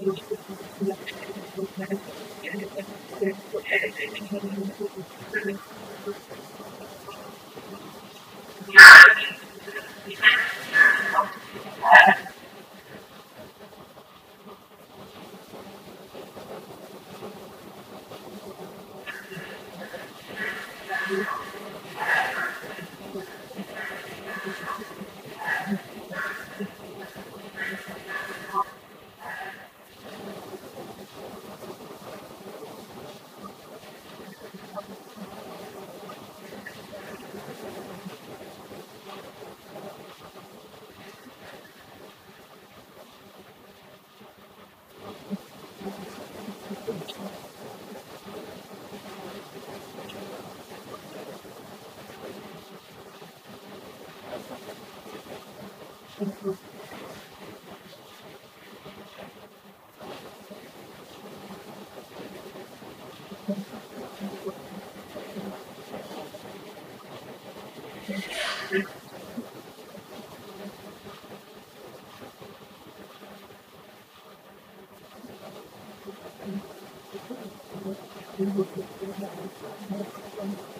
Thank you. 何だ?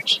teach.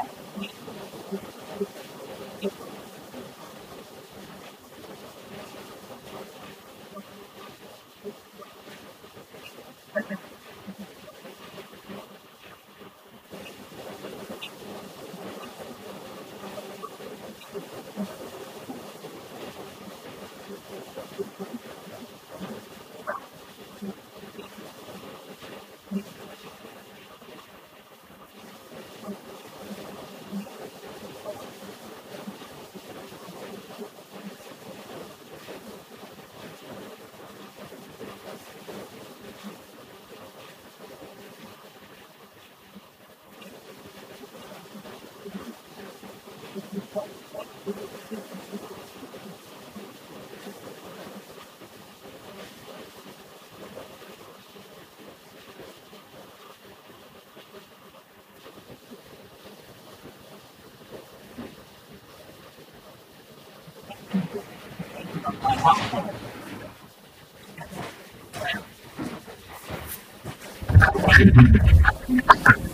Thank you.